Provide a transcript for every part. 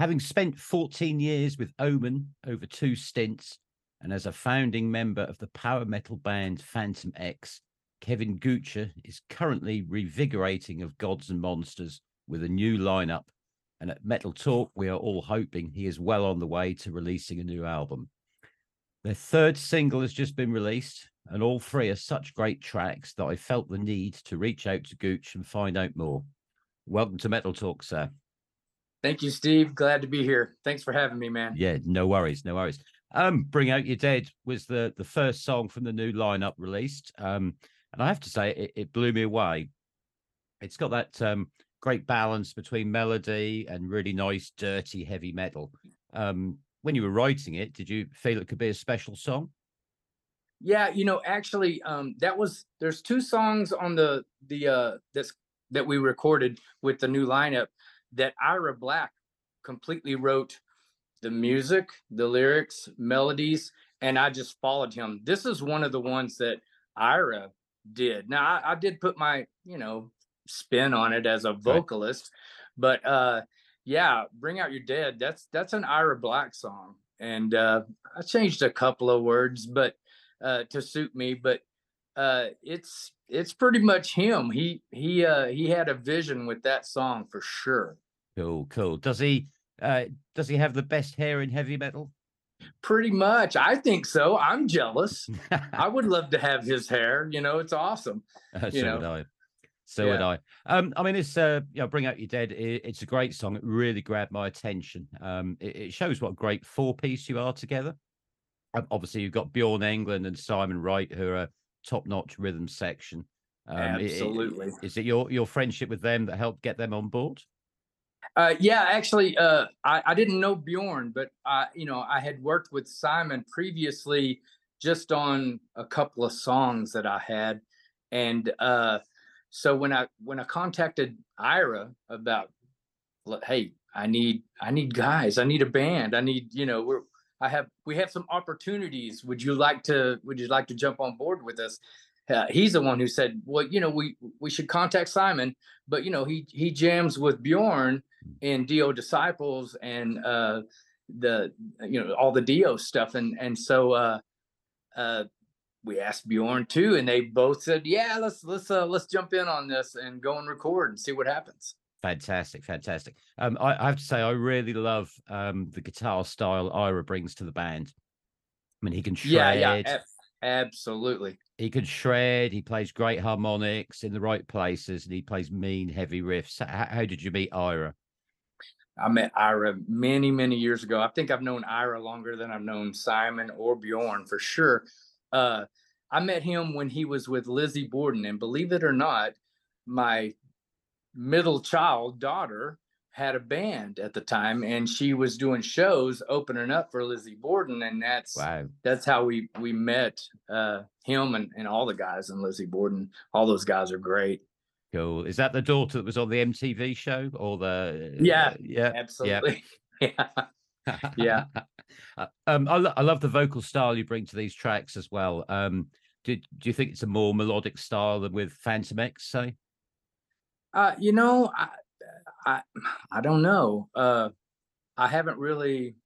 Having spent 14 years with Omen over two stints, and as a founding member of the power metal band Phantom X, Kevin Goocher is currently revigorating of Gods and Monsters with a new lineup. And at Metal Talk, we are all hoping he is well on the way to releasing a new album. Their third single has just been released, and all three are such great tracks that I felt the need to reach out to Gooch and find out more. Welcome to Metal Talk, sir. Thank you, Steve. Glad to be here. Thanks for having me, man. Yeah, no worries, no worries. Um, Bring Out Your Dead was the the first song from the new lineup released. Um, and I have to say it, it blew me away. It's got that um great balance between melody and really nice, dirty, heavy metal. Um, when you were writing it, did you feel it could be a special song? Yeah, you know, actually, um, that was there's two songs on the the uh this that we recorded with the new lineup that Ira Black completely wrote the music, the lyrics, melodies, and I just followed him. This is one of the ones that Ira did. Now I, I did put my, you know, spin on it as a vocalist, right. but uh yeah, Bring Out Your Dead, that's that's an Ira Black song. And uh I changed a couple of words, but uh to suit me, but uh it's it's pretty much him. He he uh he had a vision with that song for sure. Cool, cool. Does he uh does he have the best hair in heavy metal? Pretty much. I think so. I'm jealous. I would love to have his hair. You know, it's awesome. Uh, so know. would I. So yeah. would I. Um, I mean, it's uh, you know, Bring Out Your Dead. It, it's a great song. It really grabbed my attention. Um, it, it shows what a great four piece you are together. Um, obviously, you've got Bjorn Englund and Simon Wright, who are top notch rhythm section. Um, Absolutely. It, is it your your friendship with them that helped get them on board? Uh, yeah, actually, uh, I, I didn't know Bjorn, but I, you know, I had worked with Simon previously just on a couple of songs that I had, and uh, so when I when I contacted Ira about, hey, I need I need guys, I need a band, I need you know we're I have we have some opportunities. Would you like to Would you like to jump on board with us? Uh, he's the one who said, well, you know, we we should contact Simon, but you know, he he jams with Bjorn in Dio Disciples and uh, the you know all the Dio stuff, and and so uh, uh, we asked Bjorn too, and they both said, yeah, let's let's uh, let's jump in on this and go and record and see what happens. Fantastic, fantastic. Um, I, I have to say, I really love um the guitar style Ira brings to the band. I mean, he can shred. Yeah, yeah, absolutely. He can shred. He plays great harmonics in the right places, and he plays mean, heavy riffs. How, how did you meet Ira? I met Ira many, many years ago. I think I've known Ira longer than I've known Simon or Bjorn for sure. Uh, I met him when he was with Lizzie Borden, and believe it or not, my middle child daughter had a band at the time and she was doing shows opening up for Lizzie Borden and that's wow. that's how we we met uh him and, and all the guys in Lizzie Borden all those guys are great Cool. Is that the daughter that was on the MTV show or the? Yeah, uh, yeah, absolutely. Yeah. yeah. Uh, um, I, lo- I love the vocal style you bring to these tracks as well. Um, do do you think it's a more melodic style than with Phantom X, say? Uh, you know, I, I, I don't know. Uh, I haven't really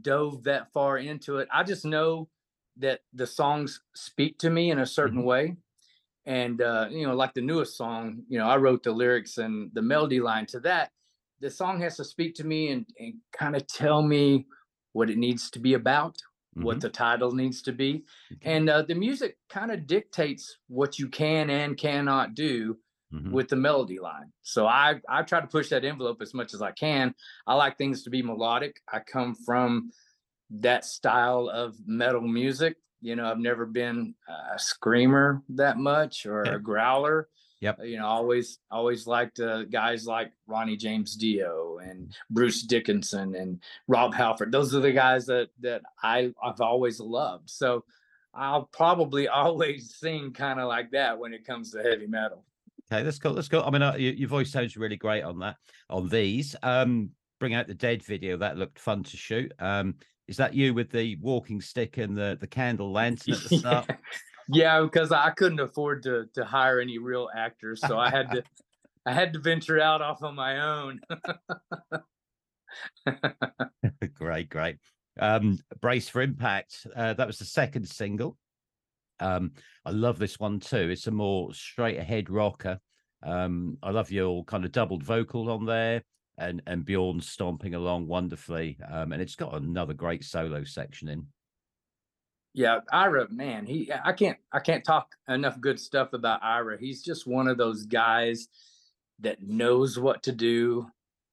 dove that far into it. I just know that the songs speak to me in a certain mm-hmm. way and uh, you know like the newest song you know i wrote the lyrics and the melody line to that the song has to speak to me and, and kind of tell me what it needs to be about mm-hmm. what the title needs to be okay. and uh, the music kind of dictates what you can and cannot do mm-hmm. with the melody line so i i try to push that envelope as much as i can i like things to be melodic i come from that style of metal music you know, I've never been a screamer that much or a growler. Yep. You know, always always liked uh, guys like Ronnie James Dio and Bruce Dickinson and Rob Halford. Those are the guys that that I I've always loved. So I'll probably always sing kind of like that when it comes to heavy metal. Okay, let's go. Let's go. I mean, uh, your, your voice sounds really great on that. On these, um, bring out the dead video. That looked fun to shoot. Um, is that you with the walking stick and the the candle lantern at the start? yeah, because I couldn't afford to to hire any real actors, so I had to I had to venture out off on my own. great, great. Um, Brace for Impact. Uh, that was the second single. Um, I love this one too. It's a more straight ahead rocker. Um, I love your kind of doubled vocal on there and and Bjorn stomping along wonderfully. Um, and it's got another great solo section in. Yeah, Ira, man, he I can't I can't talk enough good stuff about Ira. He's just one of those guys that knows what to do,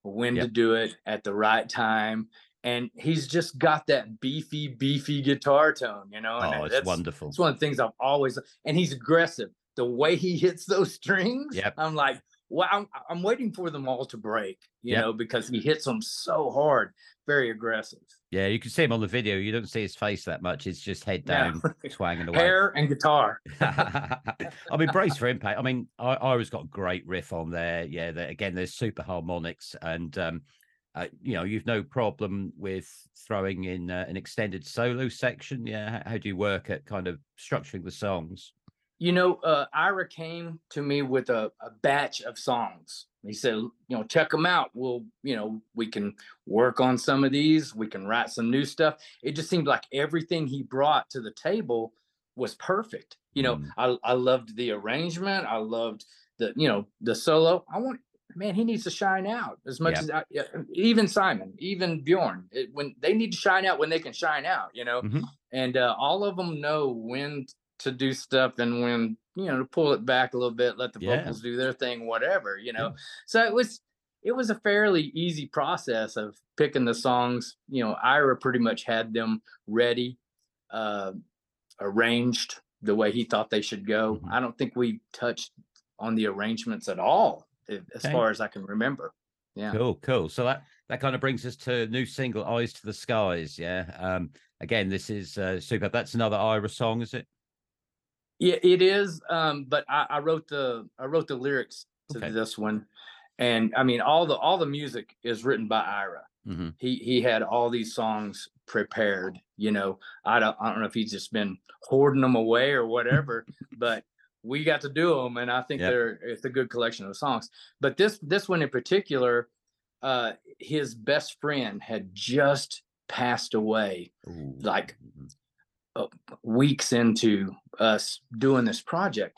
when yep. to do it at the right time. And he's just got that beefy, beefy guitar tone, you know. And oh, it's wonderful. It's one of the things I've always and he's aggressive. The way he hits those strings, yep. I'm like, well, I'm, I'm waiting for them all to break, you yep. know, because he hits them so hard, very aggressive. Yeah, you can see him on the video. You don't see his face that much. It's just head down, yeah. twanging away. Hair and guitar. I mean, brace for impact. I mean, I, I always got a great riff on there. Yeah, again, there's super harmonics, and um, uh, you know, you've no problem with throwing in uh, an extended solo section. Yeah, how, how do you work at kind of structuring the songs? you know, uh, Ira came to me with a, a batch of songs. He said, you know, check them out. We'll, you know, we can work on some of these. We can write some new stuff. It just seemed like everything he brought to the table was perfect. You know, mm. I, I loved the arrangement. I loved the, you know, the solo. I want, man, he needs to shine out as much as I, even Simon, even Bjorn, it, when they need to shine out when they can shine out, you know, mm-hmm. and uh, all of them know when to do stuff and when you know to pull it back a little bit let the yeah. vocals do their thing whatever you know yeah. so it was it was a fairly easy process of picking the songs you know ira pretty much had them ready uh arranged the way he thought they should go mm-hmm. i don't think we touched on the arrangements at all as okay. far as i can remember yeah cool cool so that that kind of brings us to new single eyes to the skies yeah um again this is uh super that's another ira song is it yeah, it is. Um, but I, I wrote the I wrote the lyrics to okay. this one, and I mean all the all the music is written by Ira. Mm-hmm. He he had all these songs prepared. You know, I don't I don't know if he's just been hoarding them away or whatever, but we got to do them, and I think yep. they're it's a good collection of songs. But this this one in particular, uh, his best friend had just passed away, Ooh. like mm-hmm. uh, weeks into us doing this project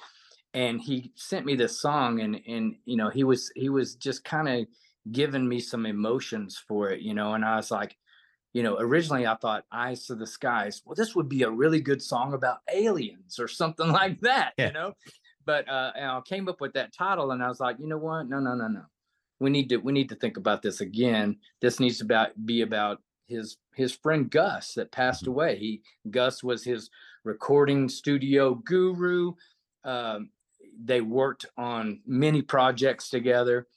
and he sent me this song and and you know he was he was just kind of giving me some emotions for it you know and i was like you know originally i thought eyes to the skies well this would be a really good song about aliens or something like that yeah. you know but uh i came up with that title and i was like you know what no no no no we need to we need to think about this again this needs to about be about his his friend gus that passed mm-hmm. away he gus was his recording studio guru. Um, they worked on many projects together.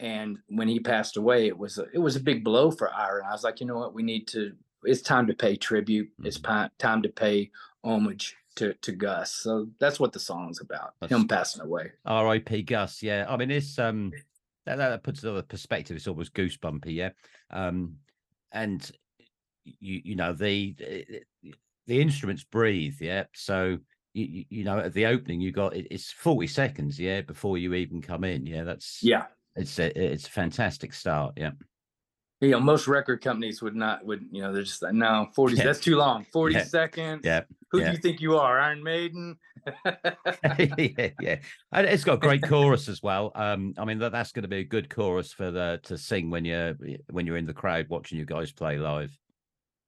And when he passed away, it was a, it was a big blow for Ira. I was like, you know what, we need to. It's time to pay tribute. Mm-hmm. It's time to pay homage to to Gus. So that's what the song's about. That's him passing away. R.I.P. Gus. Yeah, I mean it's um that, that puts another perspective. It's almost goosebumpy. Yeah, um, and you you know the the instruments breathe yeah so you, you know at the opening you got it, it's 40 seconds yeah before you even come in yeah that's yeah it's a it's a fantastic start yeah you know most record companies would not would you know they're just like no 40 yeah. that's too long 40 yeah. seconds yeah who yeah. do you think you are iron maiden yeah yeah and it's got great chorus as well um i mean that, that's going to be a good chorus for the to sing when you're when you're in the crowd watching you guys play live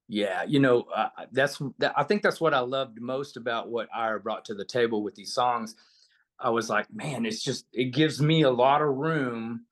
yeah, you know, uh, that's that, I think that's what I loved most about what Ira brought to the table with these songs. I was like, man, it's just it gives me a lot of room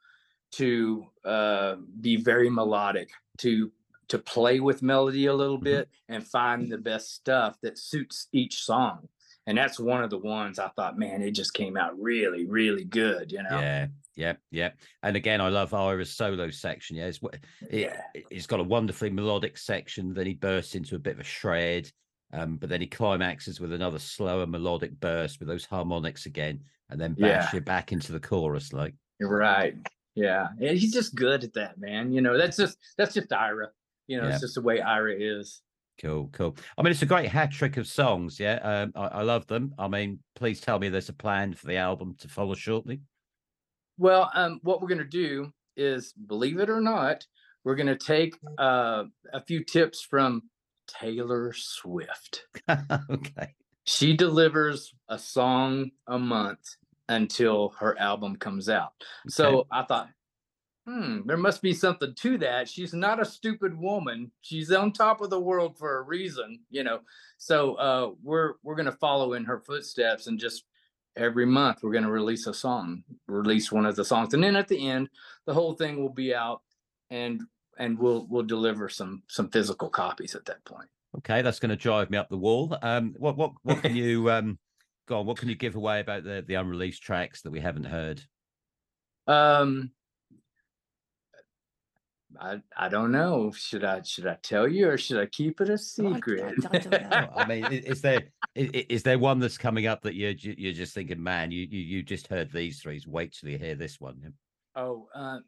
to uh, be very melodic, to to play with melody a little mm-hmm. bit and find the best stuff that suits each song. And that's one of the ones I thought, man, it just came out really, really good, you know. Yeah, yeah, yeah. And again, I love Ira's solo section. Yeah, it's, it, yeah. it's got a wonderfully melodic section. Then he bursts into a bit of a shred, um, but then he climaxes with another slower melodic burst with those harmonics again, and then bash yeah. you back into the chorus. Like right. Yeah, and he's just good at that, man. You know, that's just that's just Ira. You know, yeah. it's just the way Ira is. Cool, cool. I mean, it's a great hat trick of songs. Yeah, um, I, I love them. I mean, please tell me there's a plan for the album to follow shortly. Well, um, what we're going to do is, believe it or not, we're gonna take uh, a few tips from Taylor Swift. okay. She delivers a song a month until her album comes out. So I thought, hmm, there must be something to that. She's not a stupid woman. She's on top of the world for a reason, you know. So uh, we're we're gonna follow in her footsteps and just every month we're gonna release a song, release one of the songs, and then at the end, the whole thing will be out, and and we'll we'll deliver some some physical copies at that point. Okay, that's going to drive me up the wall. Um, what what what can you um, go on? What can you give away about the the unreleased tracks that we haven't heard? Um, I I don't know. Should I should I tell you or should I keep it a secret? I, I, I don't know. I mean, is there is, is there one that's coming up that you're you're just thinking, man, you you you just heard these three. Wait till you hear this one. Oh, uh,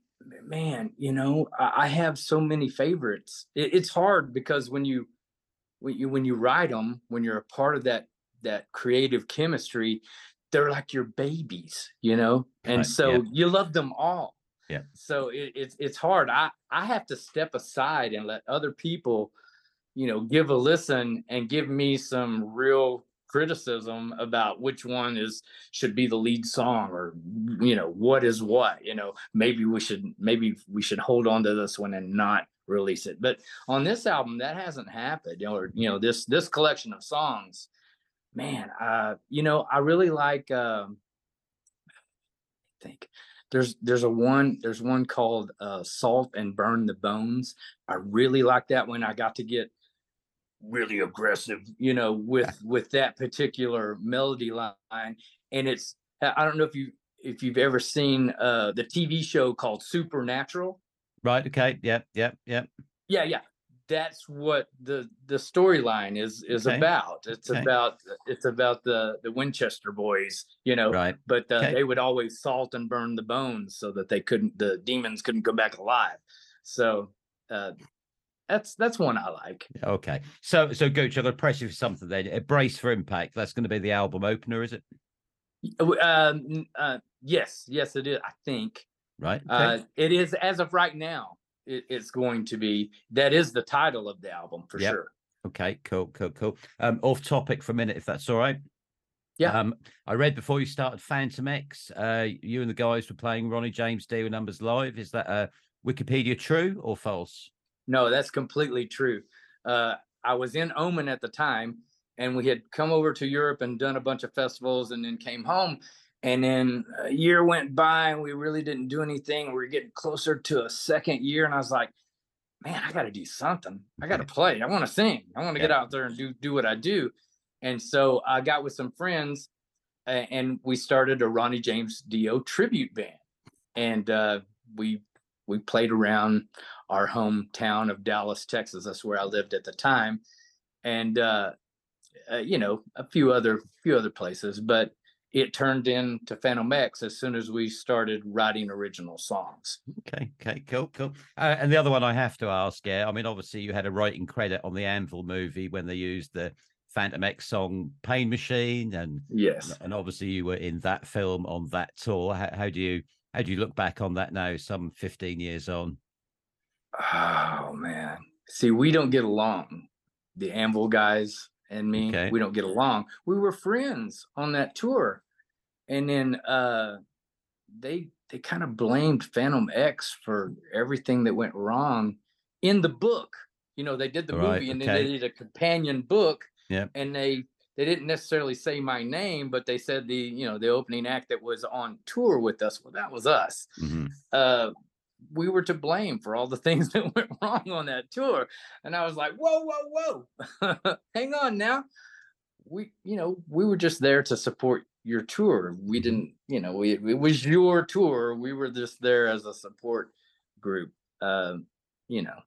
man, you know, I, I have so many favorites. It, it's hard because when you when you when you write them, when you're a part of that that creative chemistry, they're like your babies, you know, and Right, so yeah. you love them all. Yeah. So it, it's it's hard. I I have to step aside and let other people, you know, give a listen and give me some real criticism about which one is should be the lead song or you know what is what you know maybe we should maybe we should hold on to this one and not release it. But on this album that hasn't happened or you know this this collection of songs man uh you know i really like um I think there's there's a one there's one called uh salt and burn the bones. I really like that one. I got to get really aggressive you know with with that particular melody line and it's i don't know if you if you've ever seen uh the tv show called supernatural Right. Okay. Yep. Yep. Yep. yeah yeah that's what the the storyline is is Okay. about it's Okay. about it's about the the winchester boys you know Right. but uh, Okay. they would always salt and burn the bones so that they couldn't the demons couldn't come back alive so uh that's that's one i like Okay. So so Gooch, I'm to press you for something then. A brace for impact. That's going to be the album opener, is it? Uh, um, uh, yes yes it is i think Right. Okay. uh it is as of right now it, it's going to be that is the title of the album for Yep. sure Okay, cool, cool, cool. Um, off topic for a minute, if that's all right. Yeah. Um, I read before you started Phantom X, uh, you and the guys were playing Ronnie James Dio numbers live. Is that uh, Wikipedia true or false? No, that's completely true. Uh, I was in Omen at the time, and we had come over to Europe and done a bunch of festivals, and then came home. And then a year went by, and we really didn't do anything. We were getting closer to a second year, and I was like, "Man, I got to do something. I got to play. I want to sing. I want to get out there and do do what I do." And so I got with some friends, and we started a Ronnie James Dio tribute band, and uh, we we played around our hometown of Dallas, Texas. That's where I lived at the time, and uh, uh, you know a few other few other places. But it turned into Phantom X as soon as we started writing original songs. Okay, okay, cool, cool. Uh, and the other one I have to ask, yeah, I mean, obviously you had a writing credit on the Anvil movie when they used the Phantom X song "Pain Machine," and Yes. and obviously you were in that film on that tour. How, how do you how do you look back on that now, some fifteen years on? Oh man. See, we don't get along. The Anvil guys and me, Okay. we don't get along. We were friends on that tour. And then uh they they kind of blamed Phantom X for everything that went wrong in the book. You know, they did the Right, movie and then they did a companion book. Yep. And they they didn't necessarily say my name, but they said the, you know, the opening act that was on tour with us. Well, that was us Mhm. uh, we were to blame for all the things that went wrong on that tour. And I was like, whoa, whoa, whoa, hang on now. We, you know, we were just there to support your tour. We didn't, you know, we, it was your tour. We were just there as a support group. Um, you know,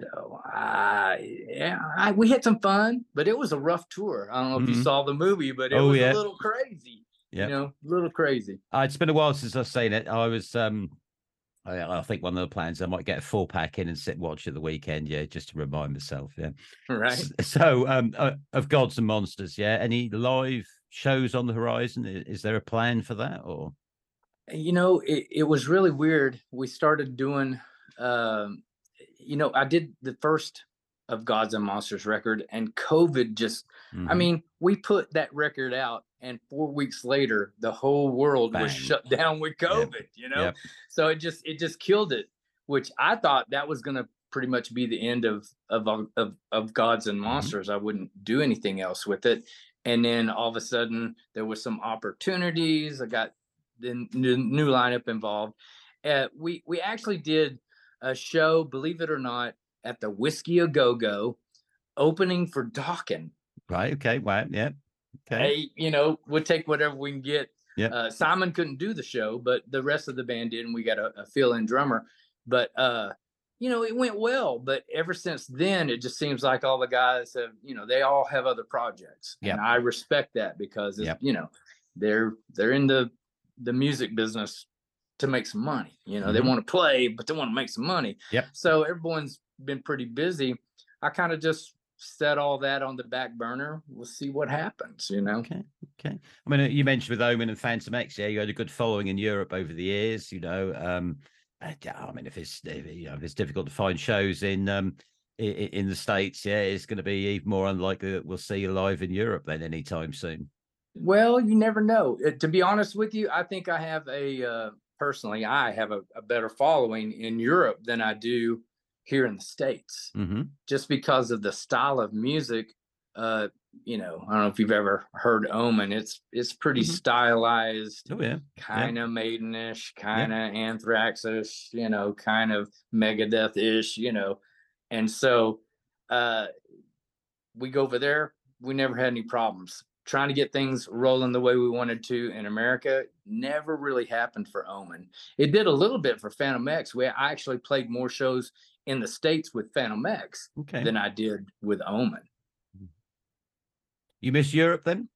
so I, yeah, I, we had some fun, but it was a rough tour. I don't know if Mhm. you saw the movie, but it Oh, was yeah. a little crazy. Yeah, You know, a little crazy. Uh, it's been a while since I've seen it. I was um I, I think one of the plans I might get a four pack in and sit and watch at the weekend, yeah, just to remind myself. Yeah. Right. S- So um uh, of Gods and Monsters, yeah. Any live shows on the horizon? Is there a plan for that or you know it, it was really weird we started doing um you know, I did the first of Gods and Monsters record, and COVID just, I Mhm. mean, we put that record out, and four weeks later, the whole world was shut down with COVID, you know? Yep. So it just, it just killed it, which I thought that was going to pretty much be the end of, of, of, of Gods and Monsters. I wouldn't do anything else with it. And then all of a sudden, there was some opportunities. I got the new, new lineup involved. Uh, we we actually did a show, believe it or not, at the Whisky a Go Go, opening for Dokken. right. Okay. Wow. Yeah. Okay. Hey, you know, we'll take whatever we can get. Yep. Uh, Simon couldn't do the show, but the rest of the band did, and we got a, a fill-in drummer. But uh, you know, it went well. But ever since then, it just seems like all the guys have, you know, they all have other projects, Yep. and I respect that because it's, Yep. you know, they're they're in the the music business to make some money. You know, they Mhm. want to play, but they want to make some money. Yep. So everyone's been pretty busy. I kind of just set all that on the back burner. We'll see what happens. You know. Okay. Okay. I mean, uh, you mentioned with Omen and Phantom X, yeah, you had a good following in Europe over the years. You know, um, uh, I mean, if it's if, you know if it's difficult to find shows in um in, in the states, yeah, it's going to be even more unlikely that we'll see you live in Europe then anytime soon. Well, you never know. Uh, to be honest with you, I think I have a uh, personally, I have a, a better following in Europe than I do here in the states, hmm just because of the style of music. Uh, you know, I don't know if you've ever heard Omen. It's it's pretty Mhm. stylized, Oh yeah. kind of Maidenish, kind of Anthraxish, you know, kind of Megadeth-ish, you know, and so uh, we go over there. We never had any problems trying to get things rolling the way we wanted to in America. Never really happened for Omen. It did a little bit for Phantom X. We I actually played more shows in the states with Phantom X Okay. than I did with Omen. you miss Europe then?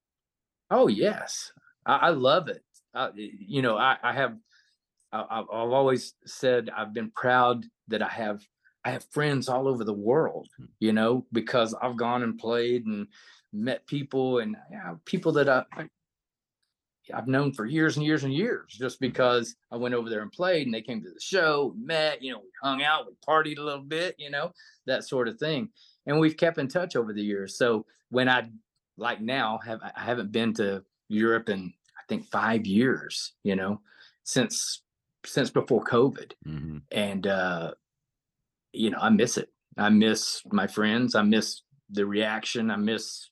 Oh yes, I, I love it. Uh, you know, I, I have, I, I've I've always said I've been proud that I have, I have friends all over the world. Hmm. You know, because I've gone and played and met people and yeah, people that I, I I've known for years and years and years, just because I went over there and played and they came to the show, met, you know, we hung out, we partied a little bit, you know, that sort of thing. And we've kept in touch over the years. So when I like now have I haven't been to Europe in I think five years, you know, since since before COVID. hmm And uh, you know, I miss it. I miss my friends. I miss the reaction. I miss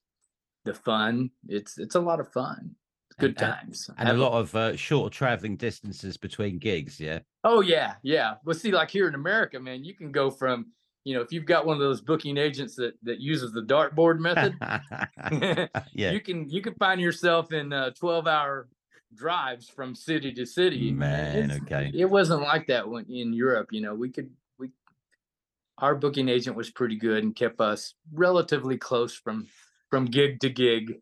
the fun. It's it's a lot of fun. Good And- and- times. And a lot of uh, short traveling distances between gigs. Yeah. Oh yeah, yeah. Well, see, like here in America, man, you can go from you know if you've got one of those booking agents that that uses the dartboard method, yeah. you can you can find yourself in uh, 12 hour drives from city to city Man, It's- okay. it wasn't like that when in europe you know we could we our booking agent was pretty good and kept us relatively close from from gig to gig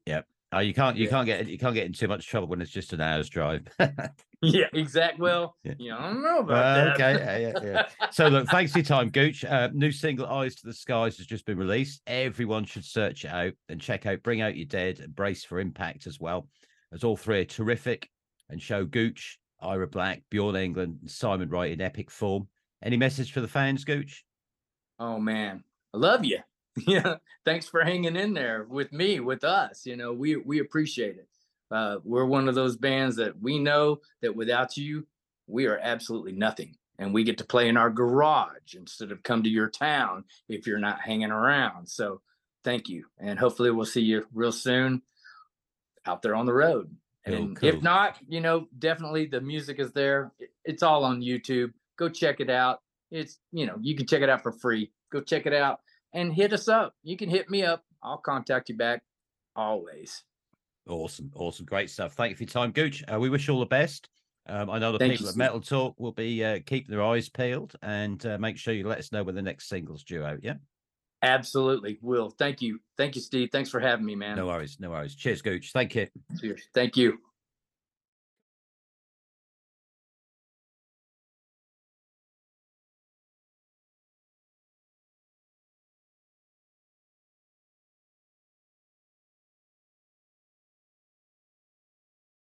Oh, you can't you Yeah. can't get you can't get in too much trouble when it's just an hour's drive. yeah exactly well Yeah. you know i don't know about Well, that okay, yeah, yeah, yeah. so look, thanks for your time, Gooch. Uh, new single "Eyes to the Skies" has just been released. Everyone should search it out and check out "Bring Out Your Dead" and "Brace for Impact" as well, as all three are terrific and show Gooch, Ira Black, Bjorn Englund, and Simon Wright in epic form. Any message for the fans, Gooch? oh man i love you yeah thanks for hanging in there with me with us you know we we appreciate it. Uh we're one of those bands that we know that without you we are absolutely nothing and we get to play in our garage instead of come to your town if you're not hanging around. So thank you and hopefully we'll see you real soon out there on the road. And cool. if not you know definitely the music is there. It's all on youtube. Go check it out. It's you know you can check it out for free. Go check it out and hit us up you can hit me up i'll contact you back always Awesome, awesome, great stuff. Thank you for your time, Gooch. Uh, we wish you all the best. Um, I know the Thank people you, at Metal Talk will be uh, keeping their eyes peeled and uh, make sure you let us know when the next single's due out. Yeah, absolutely will thank you thank you steve thanks for having me man no worries, no worries. Cheers, Gooch. Thank you. Cheers. thank you